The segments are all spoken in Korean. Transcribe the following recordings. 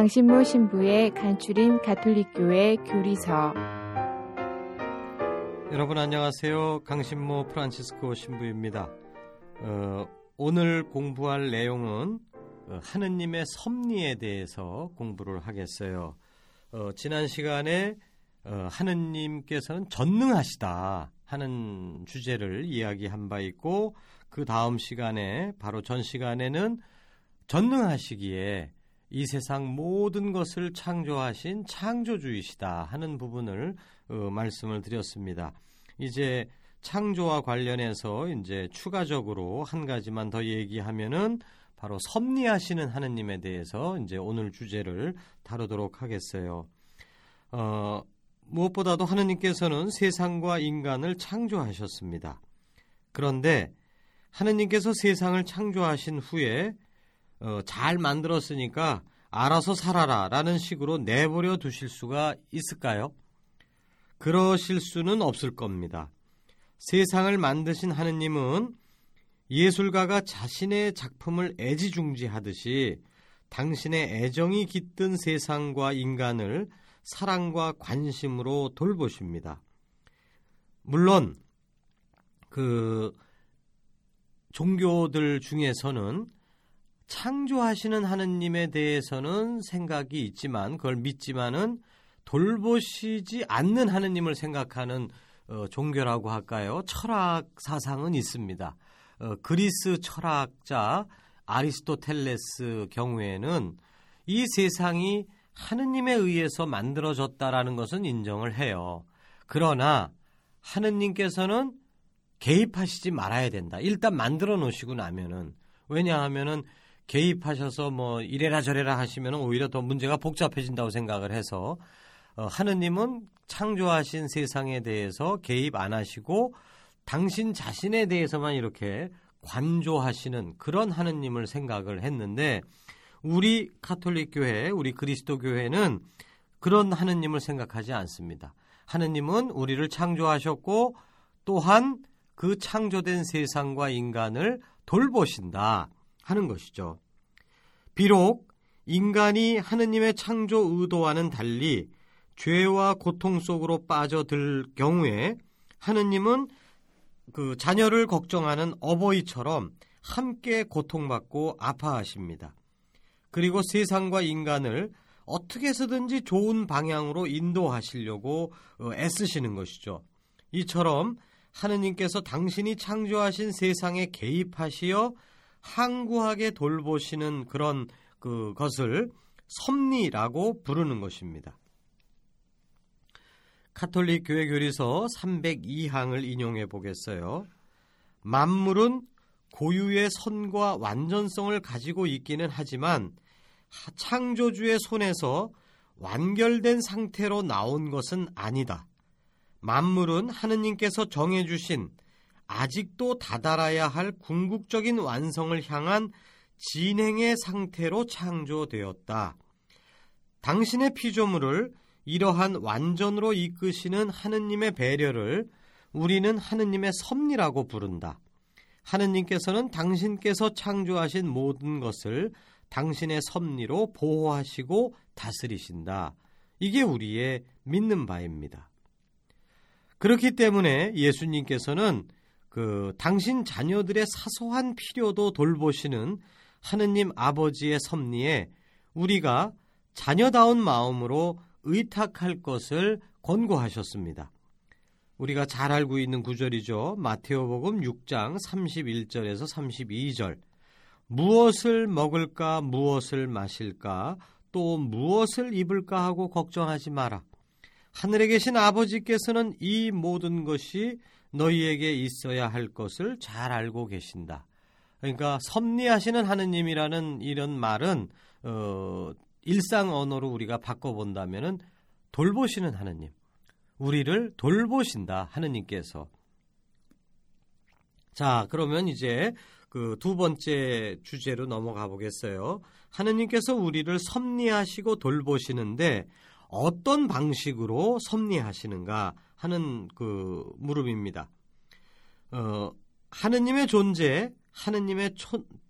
강신모 신부의 간추린 가톨릭교회 교리서 여러분 안녕하세요. 강신모 프란치스코 신부입니다. 어, 오늘 공부할 내용은 어, 하느님의 섭리에 대해서 공부를 하겠어요. 어, 지난 시간에 어, 하느님께서는 전능하시다 하는 주제를 이야기한 바 있고 그 다음 시간에 바로 전 시간에는 전능하시기에 이 세상 모든 것을 창조하신 창조주이시다 하는 부분을 어, 말씀을 드렸습니다. 이제 창조와 관련해서 이제 추가적으로 한 가지만 더 얘기하면은 바로 섭리하시는 하느님에 대해서 이제 오늘 주제를 다루도록 하겠어요. 어, 무엇보다도 하느님께서는 세상과 인간을 창조하셨습니다. 그런데 하느님께서 세상을 창조하신 후에 어, 잘 만들었으니까 알아서 살아라 라는 식으로 내버려 두실 수가 있을까요? 그러실 수는 없을 겁니다. 세상을 만드신 하느님은 예술가가 자신의 작품을 애지중지하듯이 당신의 애정이 깃든 세상과 인간을 사랑과 관심으로 돌보십니다. 물론 그 종교들 중에서는 창조하시는 하느님에 대해서는 생각이 있지만 그걸 믿지만은 돌보시지 않는 하느님을 생각하는 어, 종교라고 할까요? 철학 사상은 있습니다. 어, 그리스 철학자 아리스토텔레스 경우에는 이 세상이 하느님에 의해서 만들어졌다라는 것은 인정을 해요. 그러나 하느님께서는 개입하시지 말아야 된다. 일단 만들어 놓으시고 나면은 왜냐하면은 개입하셔서 뭐 이래라 저래라 하시면 오히려 더 문제가 복잡해진다고 생각을 해서 어, 하느님은 창조하신 세상에 대해서 개입 안 하시고 당신 자신에 대해서만 이렇게 관조하시는 그런 하느님을 생각을 했는데 우리 카톨릭 교회, 우리 그리스도 교회는 그런 하느님을 생각하지 않습니다. 하느님은 우리를 창조하셨고 또한 그 창조된 세상과 인간을 돌보신다 하는 것이죠. 비록 인간이 하느님의 창조 의도와는 달리 죄와 고통 속으로 빠져들 경우에 하느님은 그 자녀를 걱정하는 어버이처럼 함께 고통받고 아파하십니다. 그리고 세상과 인간을 어떻게 해서든지 좋은 방향으로 인도하시려고 어, 애쓰시는 것이죠. 이처럼 하느님께서 당신이 창조하신 세상에 개입하시어 항구하게 돌보시는 그런 그 것을 섭리라고 부르는 것입니다. 카톨릭 교회 교리서 302항을 인용해 보겠어요. 만물은 고유의 선과 완전성을 가지고 있기는 하지만 창조주의 손에서 완결된 상태로 나온 것은 아니다. 만물은 하느님께서 정해주신 아직도 다다라야 할 궁극적인 완성을 향한 진행의 상태로 창조되었다. 당신의 피조물을 이러한 완전으로 이끄시는 하느님의 배려를 우리는 하느님의 섭리라고 부른다. 하느님께서는 당신께서 창조하신 모든 것을 당신의 섭리로 보호하시고 다스리신다. 이게 우리의 믿는 바입니다. 그렇기 때문에 예수님께서는 그 당신 자녀들의 사소한 필요도 돌보시는 하느님 아버지의 섭리에 우리가 자녀다운 마음으로 의탁할 것을 권고하셨습니다. 우리가 잘 알고 있는 구절이죠. 마테오복음 6장 31절에서 32절. 무엇을 먹을까, 무엇을 마실까, 또 무엇을 입을까 하고 걱정하지 마라. 하늘에 계신 아버지께서는 이 모든 것이 너희에게 있어야 할 것을 잘 알고 계신다. 그러니까 섭리하시는 하느님이라는 이런 말은 어, 일상 언어로 우리가 바꿔본다면은 돌보시는 하느님, 우리를 돌보신다 하느님께서. 자, 그러면 이제 그 두 번째 주제로 넘어가 보겠어요. 하느님께서 우리를 섭리하시고 돌보시는데 어떤 방식으로 섭리하시는가 하는 그 물음입니다. 어, 하느님의 존재, 하느님의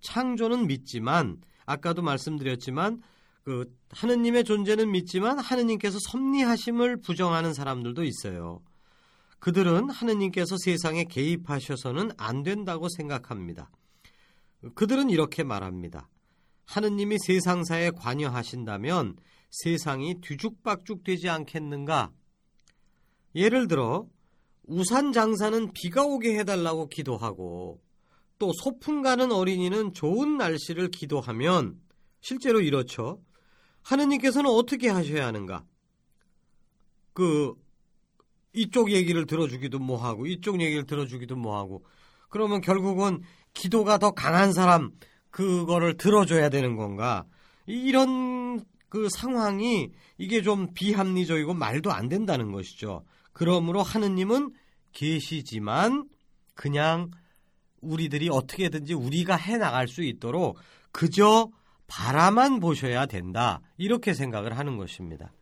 창조는 믿지만 아까도 말씀드렸지만 그 하느님의 존재는 믿지만 하느님께서 섭리하심을 부정하는 사람들도 있어요. 그들은 하느님께서 세상에 개입하셔서는 안 된다고 생각합니다. 그들은 이렇게 말합니다. 하느님이 세상사에 관여하신다면 세상이 뒤죽박죽 되지 않겠는가? 예를 들어 우산 장사는 비가 오게 해달라고 기도하고 또 소풍 가는 어린이는 좋은 날씨를 기도하면 실제로 이렇죠. 하느님께서는 어떻게 하셔야 하는가? 그 이쪽 얘기를 들어주기도 뭐하고 이쪽 얘기를 들어주기도 뭐하고 그러면 결국은 기도가 더 강한 사람 그거를 들어줘야 되는 건가? 이런 그 상황이 이게 좀 비합리적이고 말도 안 된다는 것이죠. 그러므로 하느님은 계시지만 그냥 우리들이 어떻게든지 우리가 해 나갈 수 있도록 그저 바라만 보셔야 된다. 이렇게 생각을 하는 것입니다.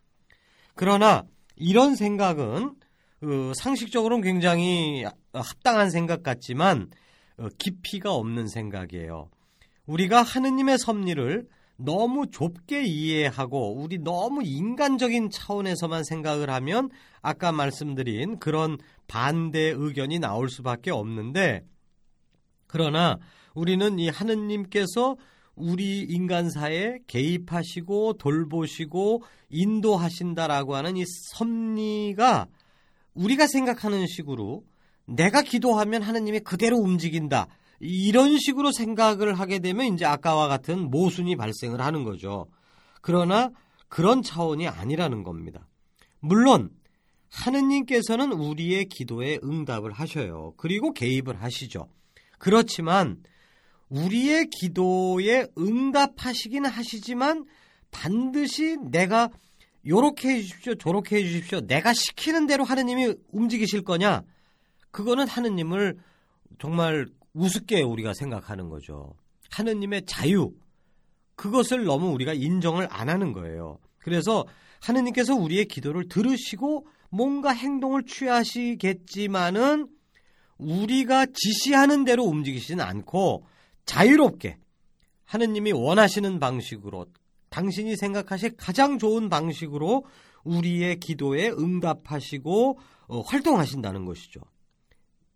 그러나 이런 생각은 어, 상식적으로는 굉장히 합당한 생각 같지만 어, 깊이가 없는 생각이에요. 우리가 하느님의 섭리를 너무 좁게 이해하고 우리 너무 인간적인 차원에서만 생각을 하면 아까 말씀드린 그런 반대 의견이 나올 수밖에 없는데 그러나 우리는 이 하느님께서 우리 인간사에 개입하시고 돌보시고 인도하신다라고 하는 이 섭리가 우리가 생각하는 식으로 내가 기도하면 하느님이 그대로 움직인다. 이런 식으로 생각을 하게 되면 이제 아까와 같은 모순이 발생을 하는 거죠. 그러나 그런 차원이 아니라는 겁니다. 물론 하느님께서는 우리의 기도에 응답을 하셔요. 그리고 개입을 하시죠. 그렇지만 우리의 기도에 응답하시긴 하시지만 반드시 내가 요렇게 해 주십시오, 저렇게 해 주십시오. 내가 시키는 대로 하느님이 움직이실 거냐? 그거는 하느님을 정말 우습게 우리가 생각하는 거죠. 하느님의 자유, 그것을 너무 우리가 인정을 안 하는 거예요. 그래서 하느님께서 우리의 기도를 들으시고 뭔가 행동을 취하시겠지만은 우리가 지시하는 대로 움직이시는 않고 자유롭게 하느님이 원하시는 방식으로 당신이 생각하실 가장 좋은 방식으로 우리의 기도에 응답하시고 어, 활동하신다는 것이죠.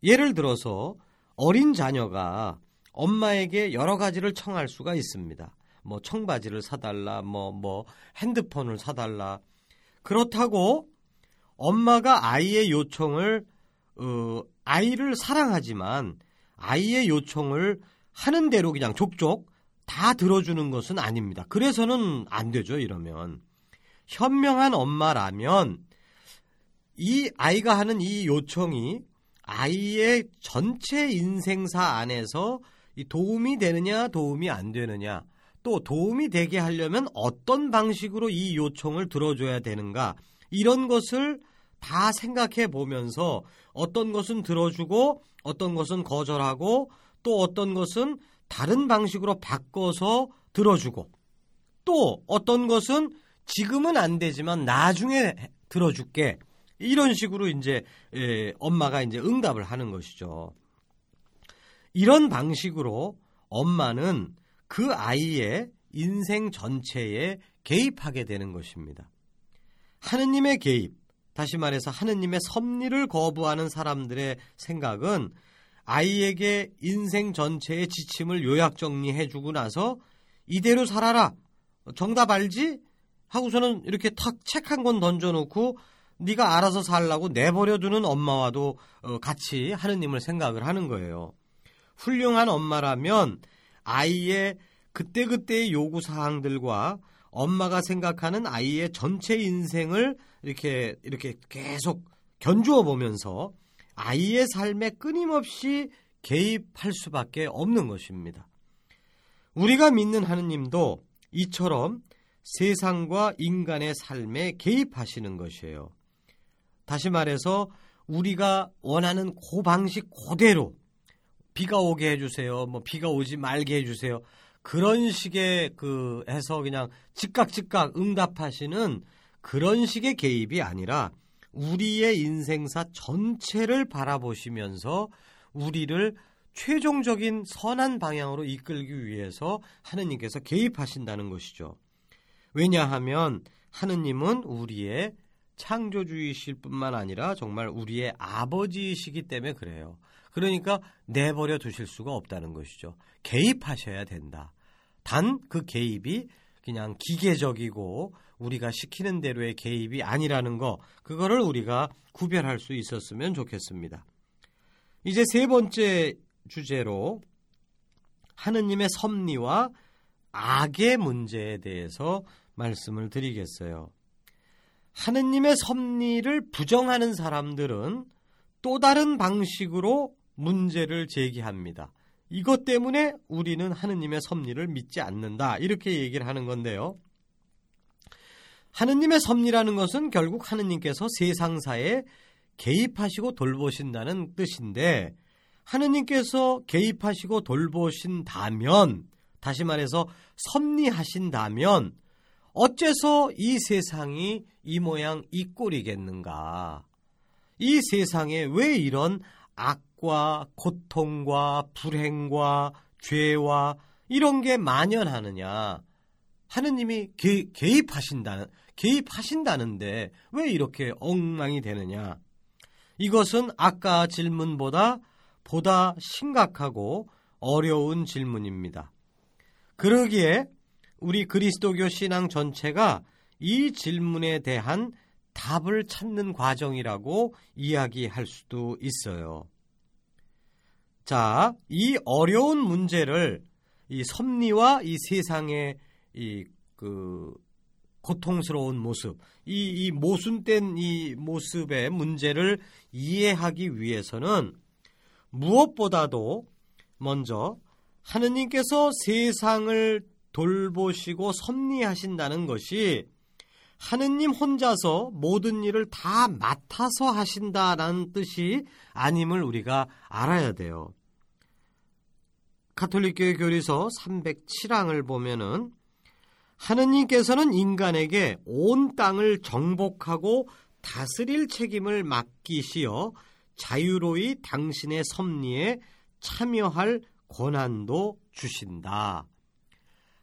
예를 들어서 어린 자녀가 엄마에게 여러 가지를 청할 수가 있습니다. 뭐 청바지를 사달라, 뭐, 뭐, 핸드폰을 사달라. 그렇다고 엄마가 아이의 요청을, 어, 아이를 사랑하지만 아이의 요청을 하는 대로 그냥 족족 다 들어주는 것은 아닙니다. 그래서는 안 되죠, 이러면. 현명한 엄마라면 이 아이가 하는 이 요청이 아이의 전체 인생사 안에서 도움이 되느냐, 도움이 안 되느냐, 또 도움이 되게 하려면 어떤 방식으로 이 요청을 들어줘야 되는가, 이런 것을 다 생각해 보면서 어떤 것은 들어주고 어떤 것은 거절하고 또 어떤 것은 다른 방식으로 바꿔서 들어주고 또 어떤 것은 지금은 안 되지만 나중에 들어줄게 이런 식으로 이제 에, 엄마가 이제 응답을 하는 것이죠. 이런 방식으로 엄마는 그 아이의 인생 전체에 개입하게 되는 것입니다. 하느님의 개입, 다시 말해서 하느님의 섭리를 거부하는 사람들의 생각은 아이에게 인생 전체의 지침을 요약 정리해 주고 나서 이대로 살아라. 정답 알지? 하고서는 이렇게 탁 책 한 권 던져놓고 네가 알아서 살라고 내버려 두는 엄마와도 어, 같이 하느님을 생각을 하는 거예요. 훌륭한 엄마라면 아이의 그때그때의 요구 사항들과 엄마가 생각하는 아이의 전체 인생을 이렇게 이렇게 계속 견주어 보면서 아이의 삶에 끊임없이 개입할 수밖에 없는 것입니다. 우리가 믿는 하느님도 이처럼 세상과 인간의 삶에 개입하시는 것이에요. 다시 말해서 우리가 원하는 그 방식 그대로 비가 오게 해주세요. 뭐 비가 오지 말게 해주세요. 그런 식의 그 해서 그냥 즉각 즉각 응답하시는 그런 식의 개입이 아니라 우리의 인생사 전체를 바라보시면서 우리를 최종적인 선한 방향으로 이끌기 위해서 하느님께서 개입하신다는 것이죠. 왜냐하면 하느님은 우리의 창조주이실 뿐만 아니라 정말 우리의 아버지이시기 때문에 그래요. 그러니까 내버려 두실 수가 없다는 것이죠. 개입하셔야 된다. 단 그 개입이 그냥 기계적이고 우리가 시키는 대로의 개입이 아니라는 거, 그거를 우리가 구별할 수 있었으면 좋겠습니다. 이제 세 번째 주제로 하느님의 섭리와 악의 문제에 대해서 말씀을 드리겠어요. 하느님의 섭리를 부정하는 사람들은 또 다른 방식으로 문제를 제기합니다. 이것 때문에 우리는 하느님의 섭리를 믿지 않는다. 이렇게 얘기를 하는 건데요. 하느님의 섭리라는 것은 결국 하느님께서 세상사에 개입하시고 돌보신다는 뜻인데 하느님께서 개입하시고 돌보신다면 다시 말해서 섭리하신다면 어째서 이 세상이 이 모양 이 꼴이겠는가? 이 세상에 왜 이런 악과 고통과 불행과 죄와 이런 게 만연하느냐? 하느님이 개, 개입하신다는 개입하신다는데 왜 이렇게 엉망이 되느냐? 이것은 아까 질문보다 보다 심각하고 어려운 질문입니다. 그러기에 우리 그리스도교 신앙 전체가 이 질문에 대한 답을 찾는 과정이라고 이야기할 수도 있어요. 자, 이 어려운 문제를 이 섭리와 이 세상의 이 그 고통스러운 모습, 이, 이 모순된 이 모습의 문제를 이해하기 위해서는 무엇보다도 먼저 하느님께서 세상을 돌보시고 섭리하신다는 것이 하느님 혼자서 모든 일을 다 맡아서 하신다라는 뜻이 아님을 우리가 알아야 돼요. 가톨릭교회 교리서 307항을 보면은 하느님께서는 인간에게 온 땅을 정복하고 다스릴 책임을 맡기시어 자유로이 당신의 섭리에 참여할 권한도 주신다.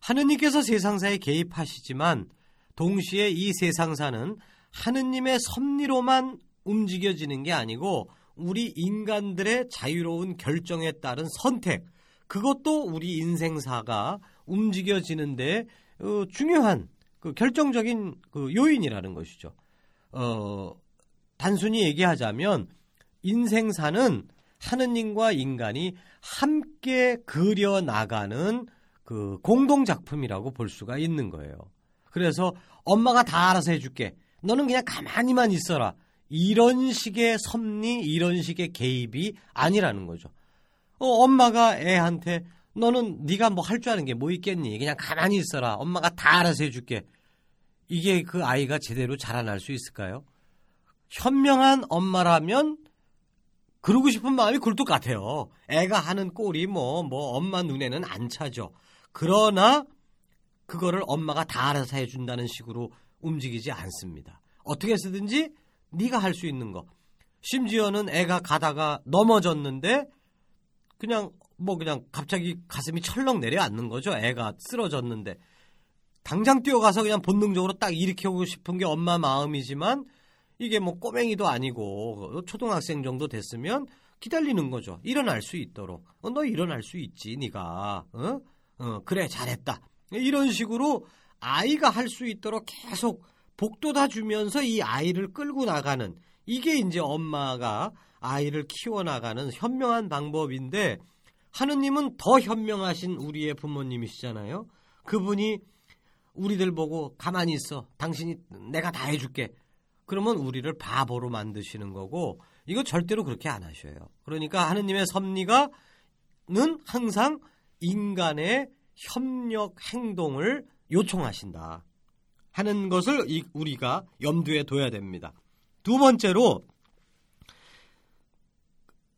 하느님께서 세상사에 개입하시지만 동시에 이 세상사는 하느님의 섭리로만 움직여지는 게 아니고 우리 인간들의 자유로운 결정에 따른 선택, 그것도 우리 인생사가 움직여지는데 어, 중요한 그 결정적인 그 요인이라는 것이죠. 어, 단순히 얘기하자면 인생사는 하느님과 인간이 함께 그려 나가는 그 공동 작품이라고 볼 수가 있는 거예요. 그래서 엄마가 다 알아서 해줄게. 너는 그냥 가만히만 있어라. 이런 식의 섭리, 이런 식의 개입이 아니라는 거죠. 어, 엄마가 애한테 너는 네가 뭐 할 줄 아는 게 뭐 있겠니? 그냥 가만히 있어라. 엄마가 다 알아서 해줄게. 이게 그 아이가 제대로 자라날 수 있을까요? 현명한 엄마라면 그러고 싶은 마음이 굴뚝 같아요. 애가 하는 꼴이 뭐, 뭐, 엄마 눈에는 안 차죠. 그러나 그거를 엄마가 다 알아서 해준다는 식으로 움직이지 않습니다. 어떻게 쓰든지 네가 할 수 있는 거. 심지어는 애가 가다가 넘어졌는데 그냥 뭐 그냥 갑자기 가슴이 철렁 내려앉는 거죠. 애가 쓰러졌는데 당장 뛰어가서 그냥 본능적으로 딱 일으키고 싶은 게 엄마 마음이지만 이게 뭐 꼬맹이도 아니고 초등학생 정도 됐으면 기다리는 거죠. 일어날 수 있도록. 어, 너 일어날 수 있지, 네가. 어? 어, 그래 잘했다. 이런 식으로 아이가 할 수 있도록 계속 복돋아 주면서 이 아이를 끌고 나가는 이게 이제 엄마가 아이를 키워나가는 현명한 방법인데 하느님은 더 현명하신 우리의 부모님이시잖아요. 그분이 우리들 보고 가만히 있어. 당신이 내가 다 해줄게. 그러면 우리를 바보로 만드시는 거고 이거 절대로 그렇게 안 하셔요. 그러니까 하느님의 섭리가는 항상 인간의 협력 행동을 요청하신다. 하는 것을 우리가 염두에 둬야 됩니다. 두 번째로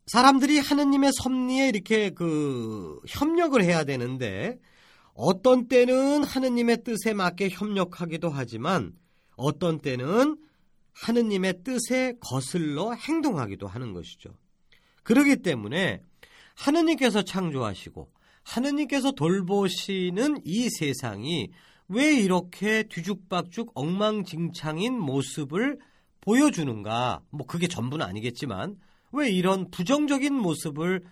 사람들이 하느님의 섭리에 이렇게 그 협력을 해야 되는데 어떤 때는 하느님의 뜻에 맞게 협력하기도 하지만 어떤 때는 하느님의 뜻에 거슬러 행동하기도 하는 것이죠. 그러기 때문에 하느님께서 창조하시고 하느님께서 돌보시는 이 세상이 왜 이렇게 뒤죽박죽 엉망진창인 모습을 보여주는가? 뭐 그게 전부는 아니겠지만 왜 이런 부정적인 모습을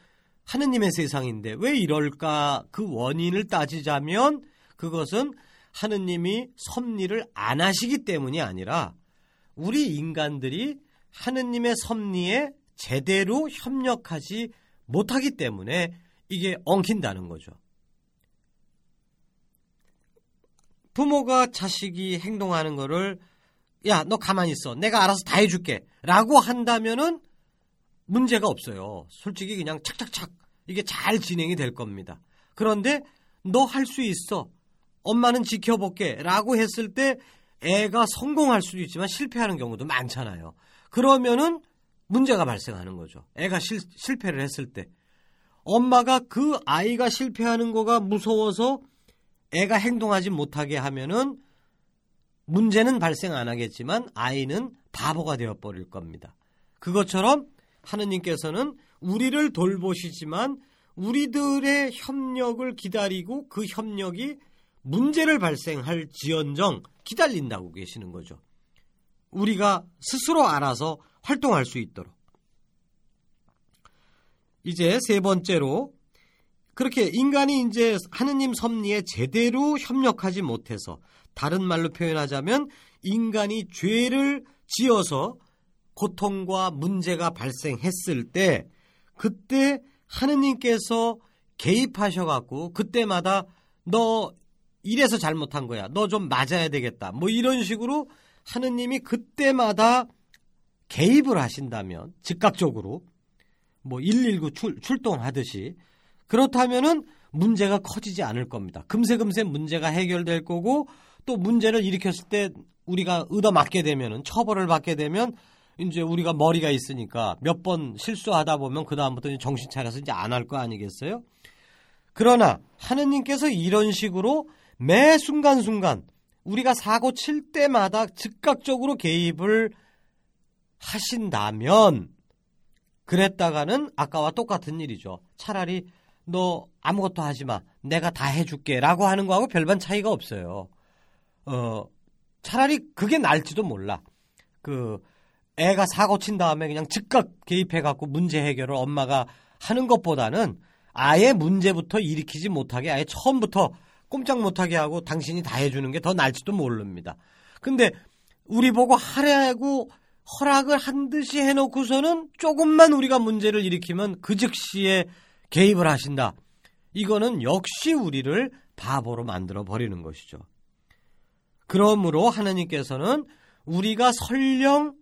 하느님의 세상인데 왜 이럴까? 그 원인을 따지자면 그것은 하느님이 섭리를 안 하시기 때문이 아니라 우리 인간들이 하느님의 섭리에 제대로 협력하지 못하기 때문에 이게 엉킨다는 거죠. 부모가 자식이 행동하는 거를 야, 너 가만히 있어. 내가 알아서 다 해줄게. 라고 한다면은 문제가 없어요. 솔직히 그냥 착착착 이게 잘 진행이 될 겁니다. 그런데 너 할 수 있어. 엄마는 지켜볼게. 라고 했을 때 애가 성공할 수도 있지만 실패하는 경우도 많잖아요. 그러면은 문제가 발생하는 거죠. 애가 실, 실패를 했을 때. 엄마가 그 아이가 실패하는 거가 무서워서 애가 행동하지 못하게 하면은 문제는 발생 안 하겠지만 아이는 바보가 되어 버릴 겁니다. 그것처럼 하느님께서는 우리를 돌보시지만 우리들의 협력을 기다리고 그 협력이 문제를 발생할 지연정 기다린다고 계시는 거죠. 우리가 스스로 알아서 활동할 수 있도록. 이제 세 번째로 그렇게 인간이 이제 하느님 섭리에 제대로 협력하지 못해서 다른 말로 표현하자면 인간이 죄를 지어서 고통과 문제가 발생했을 때 그때 하느님께서 개입하셔갖고 그때마다 너 이래서 잘못한 거야. 너 좀 맞아야 되겠다. 뭐 이런 식으로 하느님이 그때마다 개입을 하신다면 즉각적으로 뭐 119 출, 출동하듯이 그렇다면은 문제가 커지지 않을 겁니다. 금세금세 문제가 해결될 거고 또 문제를 일으켰을 때 우리가 얻어맞게 되면은 처벌을 받게 되면 이제 우리가 머리가 있으니까 몇 번 실수하다 보면 그 다음부터 정신 차려서 이제 안 할 거 아니겠어요? 그러나 하느님께서 이런 식으로 매 순간순간 우리가 사고 칠 때마다 즉각적으로 개입을 하신다면 그랬다가는 아까와 똑같은 일이죠. 차라리 너 아무것도 하지 마. 내가 다 해줄게. 라고 하는 거하고 별반 차이가 없어요. 어, 차라리 그게 날지도 몰라. 그, 애가 사고 친 다음에 그냥 즉각 개입해갖고 문제 해결을 엄마가 하는 것보다는 아예 문제부터 일으키지 못하게 아예 처음부터 꼼짝 못하게 하고 당신이 다 해주는 게 더 날지도 모릅니다. 근데 우리 보고 하라고 허락을 한 듯이 해놓고서는 조금만 우리가 문제를 일으키면 그 즉시에 개입을 하신다. 이거는 역시 우리를 바보로 만들어 버리는 것이죠. 그러므로 하나님께서는 우리가 설령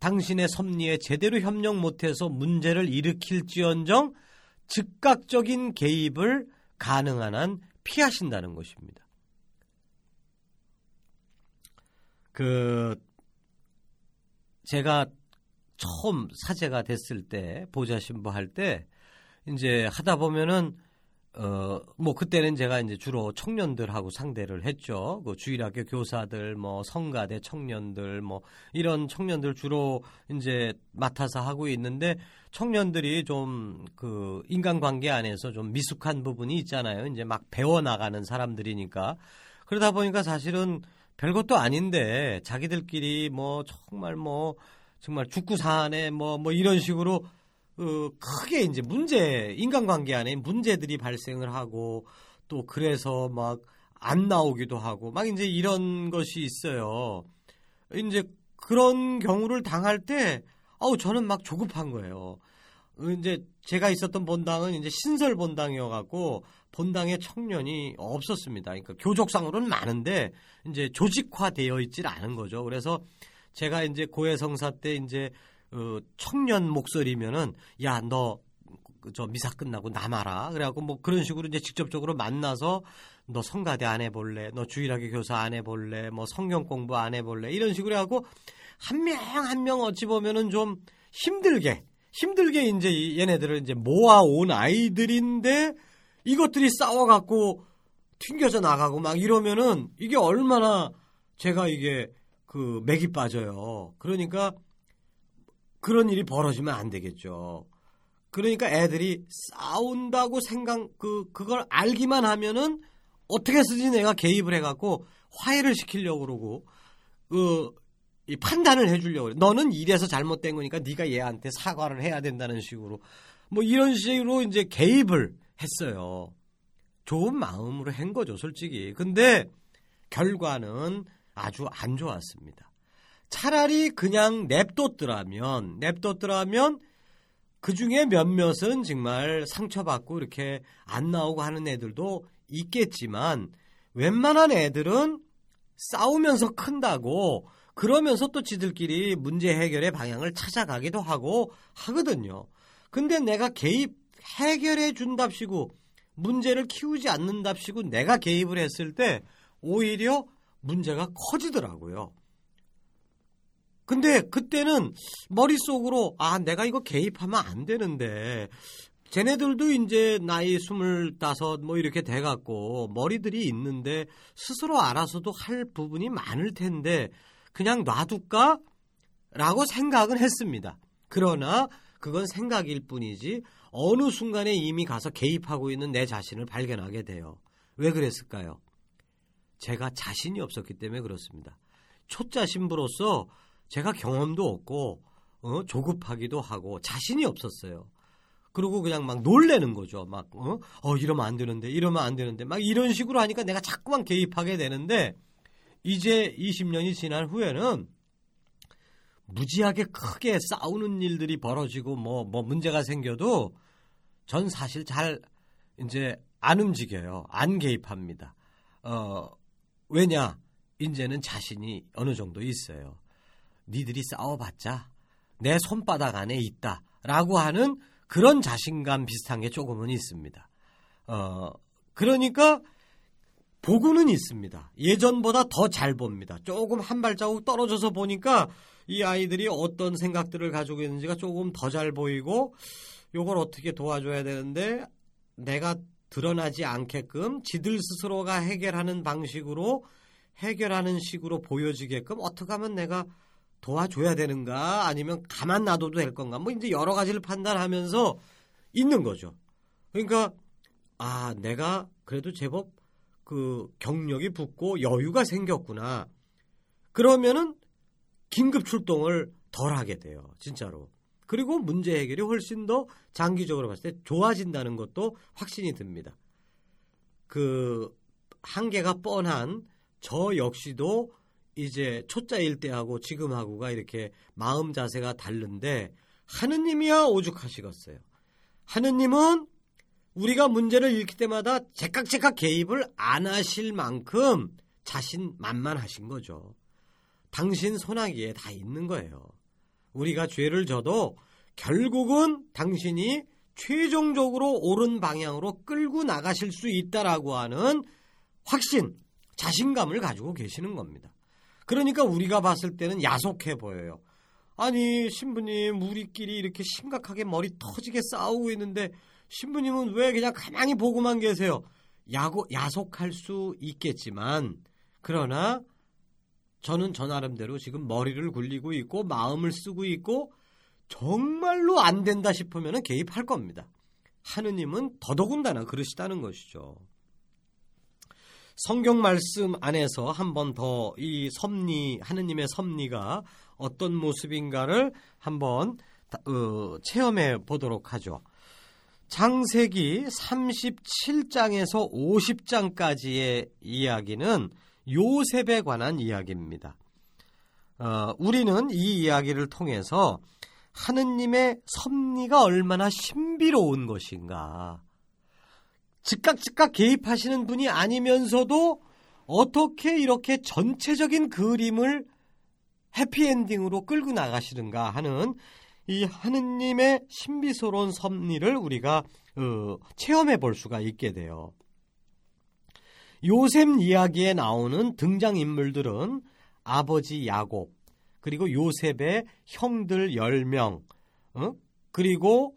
당신의 섭리에 제대로 협력 못해서 문제를 일으킬지언정 즉각적인 개입을 가능한 한 피하신다는 것입니다. 그 제가 처음 사제가 됐을 때 보좌 신부 할 때 이제 하다 보면은 어, 뭐, 그때는 제가 이제 주로 청년들하고 상대를 했죠. 그 주일학교 교사들, 뭐, 성가대 청년들, 뭐, 이런 청년들 주로 이제 맡아서 하고 있는데, 청년들이 좀 그 인간관계 안에서 좀 미숙한 부분이 있잖아요. 이제 막 배워 나가는 사람들이니까. 그러다 보니까 사실은 별것도 아닌데, 자기들끼리 뭐, 정말 뭐, 정말 죽고 사네, 뭐, 뭐, 이런 식으로 어, 크게 이제 문제 인간관계 안에 문제들이 발생을 하고 또 그래서 막 안 나오기도 하고 막 이제 이런 것이 있어요. 이제 그런 경우를 당할 때 아우 저는 막 조급한 거예요. 이제 제가 있었던 본당은 이제 신설 본당이어 갖고 본당에 청년이 없었습니다. 그러니까 교족상으로는 많은데 이제 조직화되어 있질 않은 거죠. 그래서 제가 이제 고해성사 때 이제 어, 청년 목소리면은 야 너 저 미사 끝나고 남아라 그래갖고 뭐 그런 식으로 이제 직접적으로 만나서 너 성가대 안 해볼래 너 주일학교 교사 안 해볼래 뭐 성경 공부 안 해볼래 이런 식으로 하고 한 명 한명 어찌 보면은 좀 힘들게 힘들게 이제 얘네들을 이제 모아온 아이들인데 이것들이 싸워갖고 튕겨져 나가고 막 이러면은 이게 얼마나 제가 이게 그 맥이 빠져요. 그러니까 그런 일이 벌어지면 안 되겠죠. 그러니까 애들이 싸운다고 생각 그 그걸 알기만 하면은 어떻게 쓰지 내가 개입을 해갖고 화해를 시키려고 그러고 그 이 판단을 해주려고 그래. 너는 이래서 잘못된 거니까 네가 얘한테 사과를 해야 된다는 식으로 뭐 이런 식으로 이제 개입을 했어요. 좋은 마음으로 한 거죠, 솔직히. 근데 결과는 아주 안 좋았습니다. 차라리 그냥 냅뒀더라면, 냅뒀더라면 그 중에 몇몇은 정말 상처받고 이렇게 안 나오고 하는 애들도 있겠지만 웬만한 애들은 싸우면서 큰다고 그러면서 또 지들끼리 문제 해결의 방향을 찾아가기도 하고 하거든요. 근데 내가 개입 해결해 준답시고 문제를 키우지 않는답시고 내가 개입을 했을 때 오히려 문제가 커지더라고요. 근데 그때는 머릿속으로 아 내가 이거 개입하면 안 되는데 쟤네들도 이제 나이 스물다섯 뭐 이렇게 돼갖고 머리들이 있는데 스스로 알아서도 할 부분이 많을 텐데 그냥 놔둘까? 라고 생각은 했습니다. 그러나 그건 생각일 뿐이지 어느 순간에 이미 가서 개입하고 있는 내 자신을 발견하게 돼요. 왜 그랬을까요? 제가 자신이 없었기 때문에 그렇습니다. 초짜 신부로서 제가 경험도 없고 어, 조급하기도 하고 자신이 없었어요. 그리고 그냥 막 놀래는 거죠. 막 어? 어 이러면 안 되는데 이러면 안 되는데 막 이런 식으로 하니까 내가 자꾸만 개입하게 되는데 이제 20년이 지난 후에는 무지하게 크게 싸우는 일들이 벌어지고 뭐, 뭐 문제가 생겨도 전 사실 잘 이제 안 움직여요. 안 개입합니다. 어, 왜냐? 이제는 자신이 어느 정도 있어요. 니들이 싸워봤자 내 손바닥 안에 있다. 라고 하는 그런 자신감 비슷한 게 조금은 있습니다. 어, 그러니까 보고는 있습니다. 예전보다 더 잘 봅니다. 조금 한 발자국 떨어져서 보니까 이 아이들이 어떤 생각들을 가지고 있는지가 조금 더 잘 보이고 요걸 어떻게 도와줘야 되는데 내가 드러나지 않게끔 지들 스스로가 해결하는 방식으로 해결하는 식으로 보여지게끔 어떻게 하면 내가 도와줘야 되는가 아니면 가만 놔둬도 될 건가 뭐 이제 여러 가지를 판단하면서 있는 거죠. 그러니까 아 내가 그래도 제법 그 경력이 붙고 여유가 생겼구나. 그러면은 긴급 출동을 덜 하게 돼요. 진짜로. 그리고 문제 해결이 훨씬 더 장기적으로 봤을 때 좋아진다는 것도 확신이 듭니다. 그 한계가 뻔한 저 역시도 이제 초짜일 때하고 지금하고가 이렇게 마음 자세가 다른데 하느님이야 오죽하시겠어요. 하느님은 우리가 문제를 일으킬 때마다 제깍제깍 개입을 안 하실 만큼 자신 만만하신 거죠. 당신 손아귀에 다 있는 거예요. 우리가 죄를 져도 결국은 당신이 최종적으로 옳은 방향으로 끌고 나가실 수 있다라고 하는 확신, 자신감을 가지고 계시는 겁니다. 그러니까 우리가 봤을 때는 야속해 보여요. 아니, 신부님, 우리끼리 이렇게 심각하게 머리 터지게 싸우고 있는데 신부님은 왜 그냥 가만히 보고만 계세요? 야고, 야속할 수 있겠지만, 그러나 저는 저 나름대로 지금 머리를 굴리고 있고, 마음을 쓰고 있고, 정말로 안 된다 싶으면 개입할 겁니다. 하느님은 더더군다나 그러시다는 것이죠. 성경 말씀 안에서 한 번 더 이 섭리, 하느님의 섭리가 어떤 모습인가를 한번 어, 체험해 보도록 하죠. 장세기 37장에서 50장까지의 이야기는 요셉에 관한 이야기입니다. 어, 우리는 이 이야기를 통해서 하느님의 섭리가 얼마나 신비로운 것인가. 즉각 즉각 개입하시는 분이 아니면서도 어떻게 이렇게 전체적인 그림을 해피엔딩으로 끌고 나가시는가 하는 이 하느님의 신비스러운 섭리를 우리가 어, 체험해 볼 수가 있게 돼요. 요셉 이야기에 나오는 등장인물들은 아버지 야곱, 그리고 요셉의 형들 10명, 어? 그리고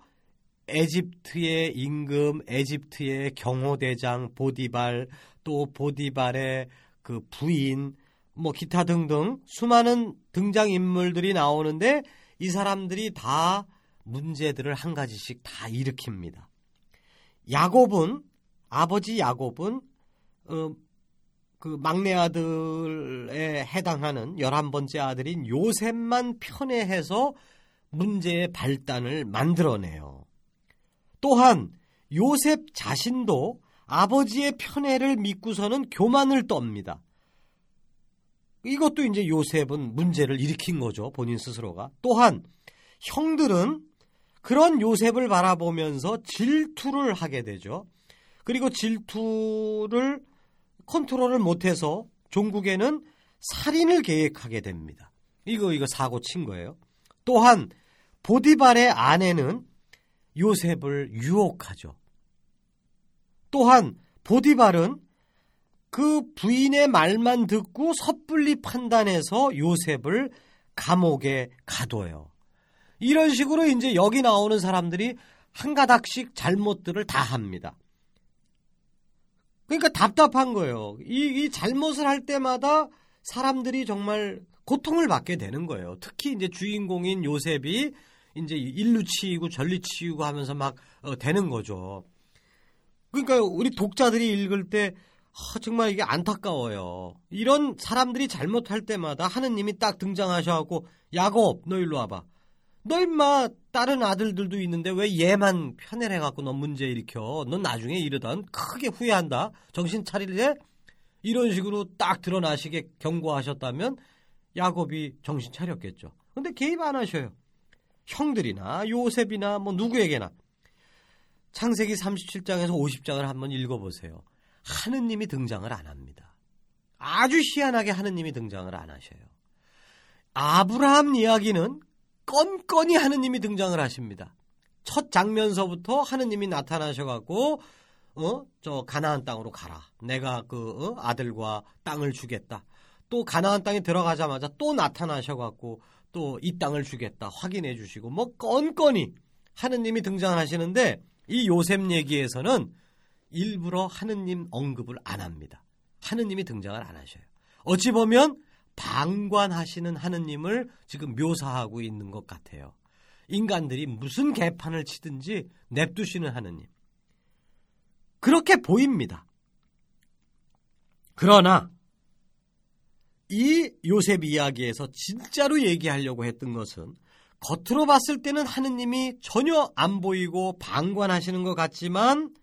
에집트의 임금, 에집트의 경호대장 보디발, 또 보디발의 그 부인, 뭐 기타 등등 수많은 등장 인물들이 나오는데 이 사람들이 다 문제들을 한 가지씩 다 일으킵니다. 야곱은 아버지 야곱은 어, 그 막내 아들에 해당하는 11번째 아들인 요셉만 편애해서 문제의 발단을 만들어내요. 또한 요셉 자신도 아버지의 편애를 믿고서는 교만을 떱니다. 이것도 이제 요셉은 문제를 일으킨 거죠. 본인 스스로가. 또한 형들은 그런 요셉을 바라보면서 질투를 하게 되죠. 그리고 질투를 컨트롤을 못해서 종국에는 살인을 계획하게 됩니다. 이거 이거 사고 친 거예요. 또한 보디발의 아내는 요셉을 유혹하죠. 또한 보디발은 그 부인의 말만 듣고 섣불리 판단해서 요셉을 감옥에 가둬요. 이런 식으로 이제 여기 나오는 사람들이 한 가닥씩 잘못들을 다 합니다. 그러니까 답답한 거예요. 이, 이 잘못을 할 때마다 사람들이 정말 고통을 받게 되는 거예요. 특히 이제 주인공인 요셉이 이제 일루 치이고 전리 치이고 하면서 막 어, 되는 거죠. 그러니까 우리 독자들이 읽을 때 아, 정말 이게 안타까워요. 이런 사람들이 잘못할 때마다 하느님이 딱 등장하셔갖고 야곱 너 일로 와봐. 너 임마 다른 아들들도 있는데 왜 얘만 편애해갖고 너 문제 일으켜. 넌 나중에 이르던 크게 후회한다. 정신 차릴래? 이런 식으로 딱 드러나시게 경고하셨다면 야곱이 정신 차렸겠죠. 근데 개입 안 하셔요. 형들이나 요셉이나 뭐 누구에게나. 창세기 37장에서 50장을 한번 읽어보세요. 하느님이 등장을 안 합니다. 아주 희한하게 하느님이 등장을 안 하셔요. 아브라함 이야기는 건건이 하느님이 등장을 하십니다. 첫 장면서부터 하느님이 나타나셔갖고 어? 저 가나안 땅으로 가라. 내가 그 어? 아들과 땅을 주겠다. 또 가나안 땅에 들어가자마자 또 나타나셔갖고 또 이 땅을 주겠다. 확인해 주시고 뭐 건건이 하느님이 등장하시는데 이 요셉 얘기에서는 일부러 하느님 언급을 안 합니다. 하느님이 등장을 안 하셔요. 어찌 보면 방관하시는 하느님을 지금 묘사하고 있는 것 같아요. 인간들이 무슨 개판을 치든지 냅두시는 하느님. 그렇게 보입니다. 그러나 이 요셉 이야기에서 진짜로 얘기하려고 했던 것은 겉으로 봤을 때는 하느님이 전혀 안 보이고 방관하시는 것 같지만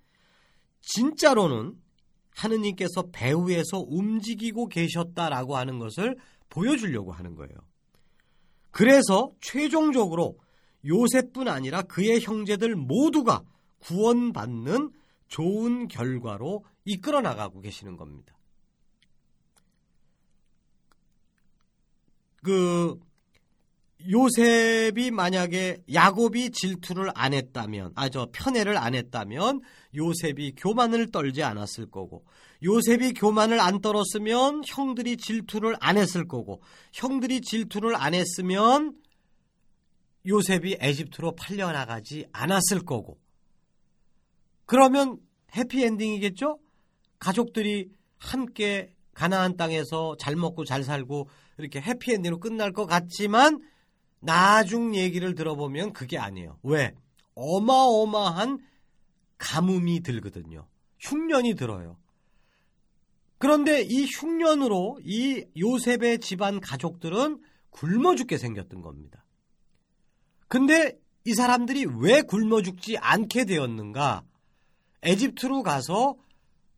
진짜로는 하느님께서 배후에서 움직이고 계셨다라고 하는 것을 보여주려고 하는 거예요. 그래서 최종적으로 요셉뿐 아니라 그의 형제들 모두가 구원받는 좋은 결과로 이끌어 나가고 계시는 겁니다. 그 요셉이 만약에 야곱이 질투를 안 했다면, 아, 저 편애를 안 했다면 요셉이 교만을 떨지 않았을 거고, 요셉이 교만을 안 떨었으면 형들이 질투를 안 했을 거고, 형들이 질투를 안 했으면 요셉이 에집트로 팔려나가지 않았을 거고, 그러면 해피엔딩이겠죠? 가족들이 함께 가나안 땅에서 잘 먹고 잘 살고 이렇게 해피엔딩으로 끝날 것 같지만 나중 얘기를 들어보면 그게 아니에요. 왜? 어마어마한 가뭄이 들거든요. 흉년이 들어요. 그런데 이 흉년으로 이 요셉의 집안 가족들은 굶어 죽게 생겼던 겁니다. 근데 이 사람들이 왜 굶어 죽지 않게 되었는가? 에집트로 가서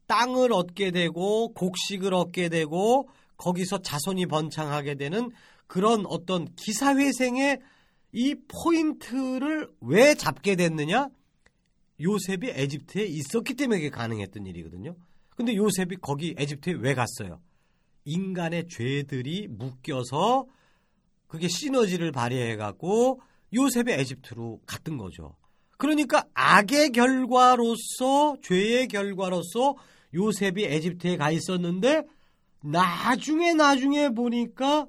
땅을 얻게 되고 곡식을 얻게 되고 거기서 자손이 번창하게 되는 그런 어떤 기사회생의 이 포인트를 왜 잡게 됐느냐? 요셉이 에집트에 있었기 때문에 그게 가능했던 일이거든요. 근데 요셉이 거기 에집트에 왜 갔어요? 인간의 죄들이 묶여서 그게 시너지를 발휘해 갖고 요셉이 에집트로 갔던 거죠. 그러니까 악의 결과로서 죄의 결과로서 요셉이 에집트에 가 있었는데 나중에 나중에 보니까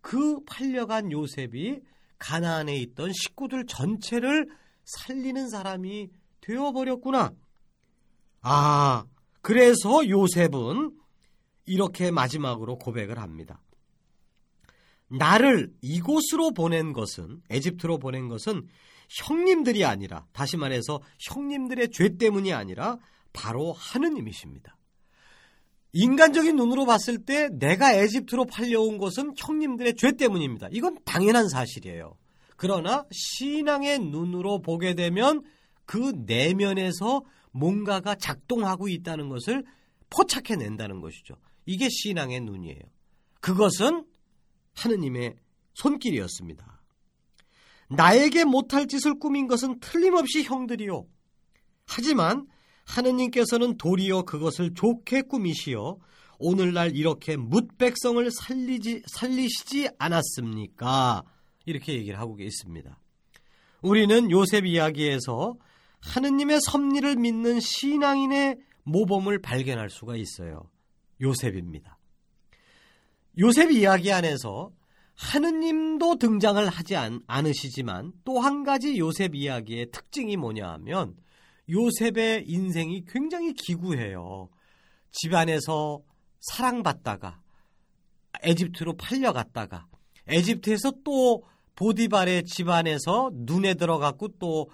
그 팔려간 요셉이 가나안에 있던 식구들 전체를 살리는 사람이 되어버렸구나. 아, 그래서 요셉은 이렇게 마지막으로 고백을 합니다. 나를 이곳으로 보낸 것은 에집트로 보낸 것은 형님들이 아니라 다시 말해서 형님들의 죄 때문이 아니라 바로 하느님이십니다. 인간적인 눈으로 봤을 때 내가 에집트로 팔려온 것은 형님들의 죄 때문입니다. 이건 당연한 사실이에요. 그러나 신앙의 눈으로 보게 되면 그 내면에서 뭔가가 작동하고 있다는 것을 포착해낸다는 것이죠. 이게 신앙의 눈이에요. 그것은 하느님의 손길이었습니다. 나에게 못할 짓을 꾸민 것은 틀림없이 형들이요. 하지만 하느님께서는 도리어 그것을 좋게 꾸미시어 오늘날 이렇게 묻백성을 살리지, 살리시지 않았습니까? 이렇게 얘기를 하고 있습니다. 우리는 요셉 이야기에서 하느님의 섭리를 믿는 신앙인의 모범을 발견할 수가 있어요. 요셉입니다. 요셉 이야기 안에서 하느님도 등장을 하지 않, 않으시지만 또 한 가지 요셉 이야기의 특징이 뭐냐 하면 요셉의 인생이 굉장히 기구해요. 집안에서 사랑받다가 에집트로 팔려갔다가 에집트에서 또 보디발의 집안에서 눈에 들어갔고 또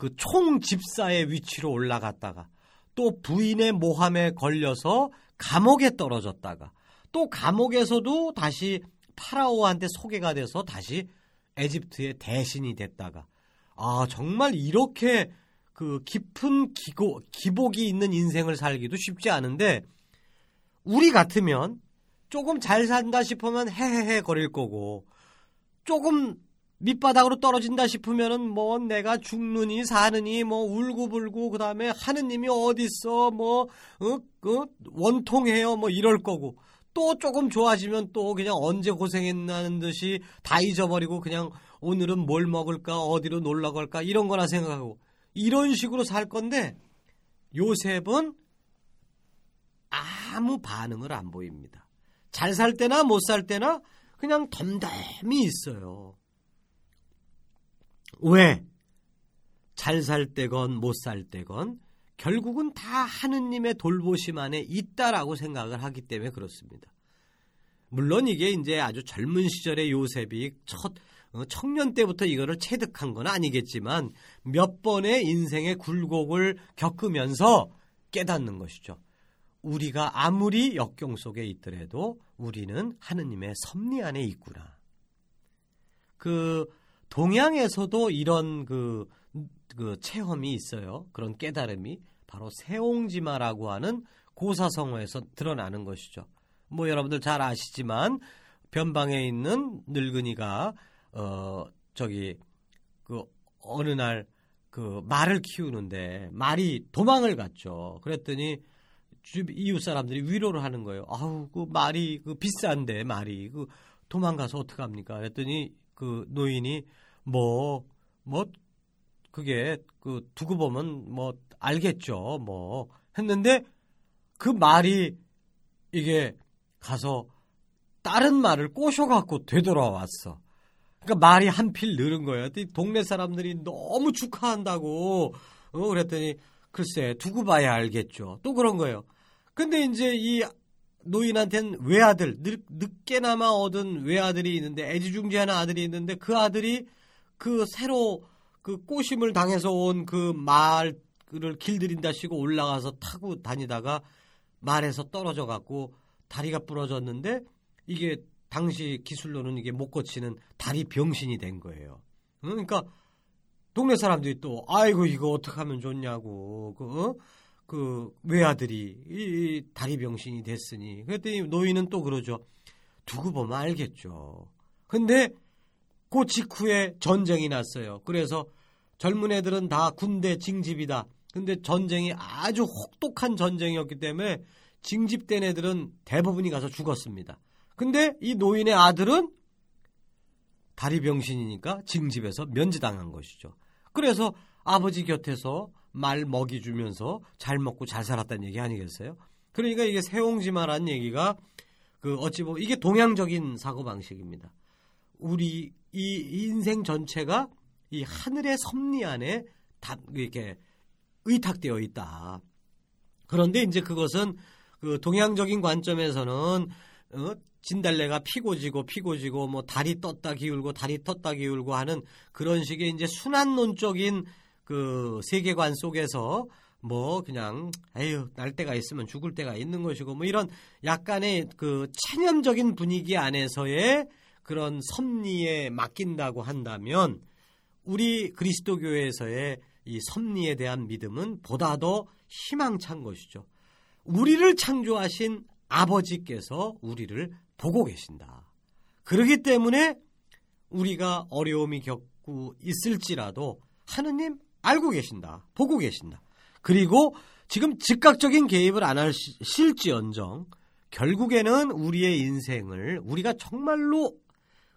그 총 집사의 위치로 올라갔다가 또 부인의 모함에 걸려서 감옥에 떨어졌다가 또 감옥에서도 다시 파라오한테 소개가 돼서 다시 에집트의 대신이 됐다가 아 정말 이렇게 그 깊은 기고, 기복이 있는 인생을 살기도 쉽지 않은데 우리 같으면 조금 잘 산다 싶으면 헤헤헤 거릴 거고 조금 밑바닥으로 떨어진다 싶으면은 뭐 내가 죽느니 사느니 뭐 울고불고 그다음에 하느님이 어디 있어? 뭐 어, 어, 원통해요? 뭐 이럴 거고 또 조금 좋아지면 또 그냥 언제 고생했나는 듯이 다 잊어버리고 그냥 오늘은 뭘 먹을까? 어디로 놀러 갈까? 이런 거나 생각하고 이런 식으로 살 건데 요셉은 아무 반응을 안 보입니다. 잘 살 때나 못 살 때나 그냥 덤덤히 있어요. 왜? 잘 살 때건 못 살 때건 결국은 다 하느님의 돌보심 안에 있다라고 생각을 하기 때문에 그렇습니다. 물론 이게 이제 아주 젊은 시절의 요셉이 첫 어, 청년 때부터 이거를 체득한 건 아니겠지만 몇 번의 인생의 굴곡을 겪으면서 깨닫는 것이죠. 우리가 아무리 역경 속에 있더라도 우리는 하느님의 섭리 안에 있구나. 그 동양에서도 이런 그, 그 체험이 있어요. 그런 깨달음이 바로 세옹지마라고 하는 고사성어에서 드러나는 것이죠. 뭐 여러분들 잘 아시지만 변방에 있는 늙은이가 어 저기 그 어느 날 그 말을 키우는데 말이 도망을 갔죠. 그랬더니 이웃 사람들이 위로를 하는 거예요. 아우 그 말이 그 비싼데 말이 그 도망가서 어떡 합니까? 그랬더니 그 노인이 뭐뭐 뭐 그게 그 두고 보면 뭐 알겠죠. 뭐 했는데 그 말이 이게 가서 다른 말을 꼬셔갖고 되돌아왔어. 그러니까 말이 한필 늘은 거예요. 동네 사람들이 너무 축하한다고 어, 그랬더니 글쎄 두고 봐야 알겠죠. 또 그런 거예요. 근데 이제 이 노인한테는 외아들 늦, 늦게나마 얻은 외아들이 있는데 애지중지하는 아들이 있는데 그 아들이 그 새로 그 꼬심을 당해서 온 그 말을 길들인다시고 올라가서 타고 다니다가 말에서 떨어져 갖고 다리가 부러졌는데 이게 당시 기술로는 이게 못 고치는 다리 병신이 된 거예요. 그러니까 동네 사람들이 또 아이고 이거 어떻게 하면 좋냐고 그, 어? 그 외아들이 이 다리 병신이 됐으니 그랬더니 노인은 또 그러죠. 두고 보면 알겠죠. 근데 그 직후에 전쟁이 났어요. 그래서 젊은 애들은 다 군대 징집이다. 근데 전쟁이 아주 혹독한 전쟁이었기 때문에 징집된 애들은 대부분이 가서 죽었습니다. 근데 이 노인의 아들은 다리 병신이니까 징집에서 면제당한 것이죠. 그래서 아버지 곁에서 말 먹이 주면서 잘 먹고 잘 살았다는 얘기 아니겠어요? 그러니까 이게 세옹지마라는 얘기가 그 어찌 보면 이게 동양적인 사고 방식입니다. 우리 이 인생 전체가 이 하늘의 섭리 안에 다 이렇게 의탁되어 있다. 그런데 이제 그것은 그 동양적인 관점에서는 어, 진달래가 피고 지고 피고 지고 뭐 다리 떴다 기울고 다리 떴다 기울고 하는 그런 식의 이제 순환론적인 그 세계관 속에서 뭐 그냥 에휴 날 때가 있으면 죽을 때가 있는 것이고 뭐 이런 약간의 그 체념적인 분위기 안에서의 그런 섭리에 맡긴다고 한다면 우리 그리스도교에서의 이 섭리에 대한 믿음은 보다 더 희망찬 것이죠. 우리를 창조하신 아버지께서 우리를 보고 계신다. 그러기 때문에 우리가 어려움이 겪고 있을지라도 하느님 알고 계신다. 보고 계신다. 그리고 지금 즉각적인 개입을 안 하실지언정 결국에는 우리의 인생을 우리가 정말로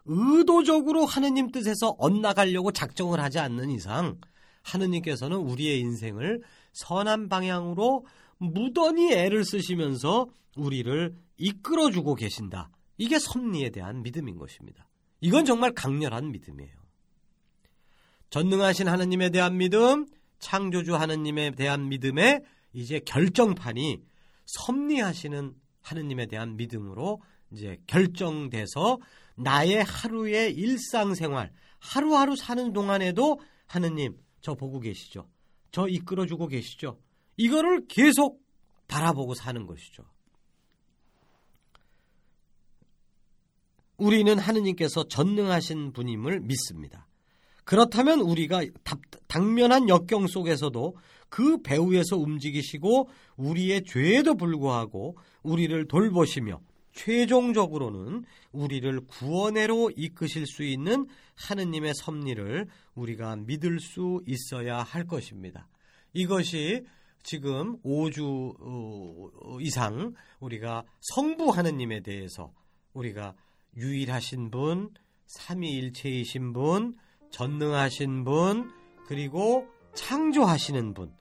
의도적으로 하느님 뜻에서 엇나가려고 작정을 하지 않는 이상 하느님께서는 우리의 인생을 선한 방향으로 무던히 애를 쓰시면서 우리를 이끌어주고 계신다. 이게 섭리에 대한 믿음인 것입니다. 이건 정말 강렬한 믿음이에요. 전능하신 하느님에 대한 믿음, 창조주 하느님에 대한 믿음의 이제 결정판이 섭리하시는 하느님에 대한 믿음으로 이제 결정돼서 나의 하루의 일상생활, 하루하루 사는 동안에도 하느님, 저 보고 계시죠? 저 이끌어주고 계시죠? 이거를 계속 바라보고 사는 것이죠. 우리는 하느님께서 전능하신 분임을 믿습니다. 그렇다면 우리가 당면한 역경 속에서도 그 배후에서 움직이시고 우리의 죄에도 불구하고 우리를 돌보시며 최종적으로는 우리를 구원해로 이끄실 수 있는 하느님의 섭리를 우리가 믿을 수 있어야 할 것입니다. 이것이 지금 5주 어, 이상 우리가 성부 하느님에 대해서 우리가 유일하신 분, 삼위일체이신 분, 전능하신 분, 그리고 창조하시는 분.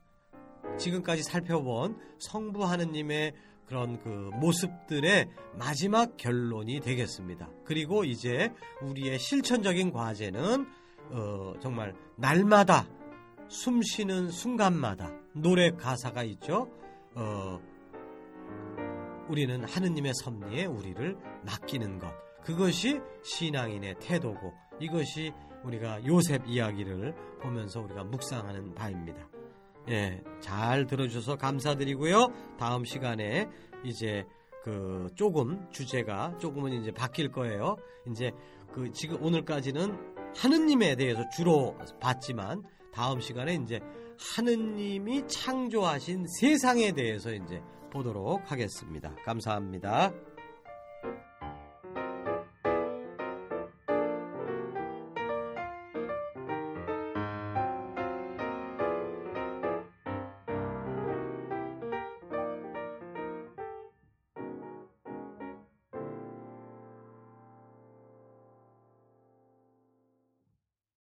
지금까지 살펴본 성부 하느님의 그런 그 모습들의 마지막 결론이 되겠습니다. 그리고 이제 우리의 실천적인 과제는 어, 정말 날마다 숨 쉬는 순간마다 노래 가사가 있죠. 어, 우리는 하느님의 섭리에 우리를 맡기는 것. 그것이 신앙인의 태도고 이것이 우리가 요셉 이야기를 보면서 우리가 묵상하는 바입니다. 예, 잘 들어주셔서 감사드리고요. 다음 시간에 이제 그 조금 주제가 조금은 이제 바뀔 거예요. 이제 그 지금 오늘까지는 하느님에 대해서 주로 봤지만 다음 시간에 이제 하느님이 창조하신 세상에 대해서 이제 보도록 하겠습니다. 감사합니다.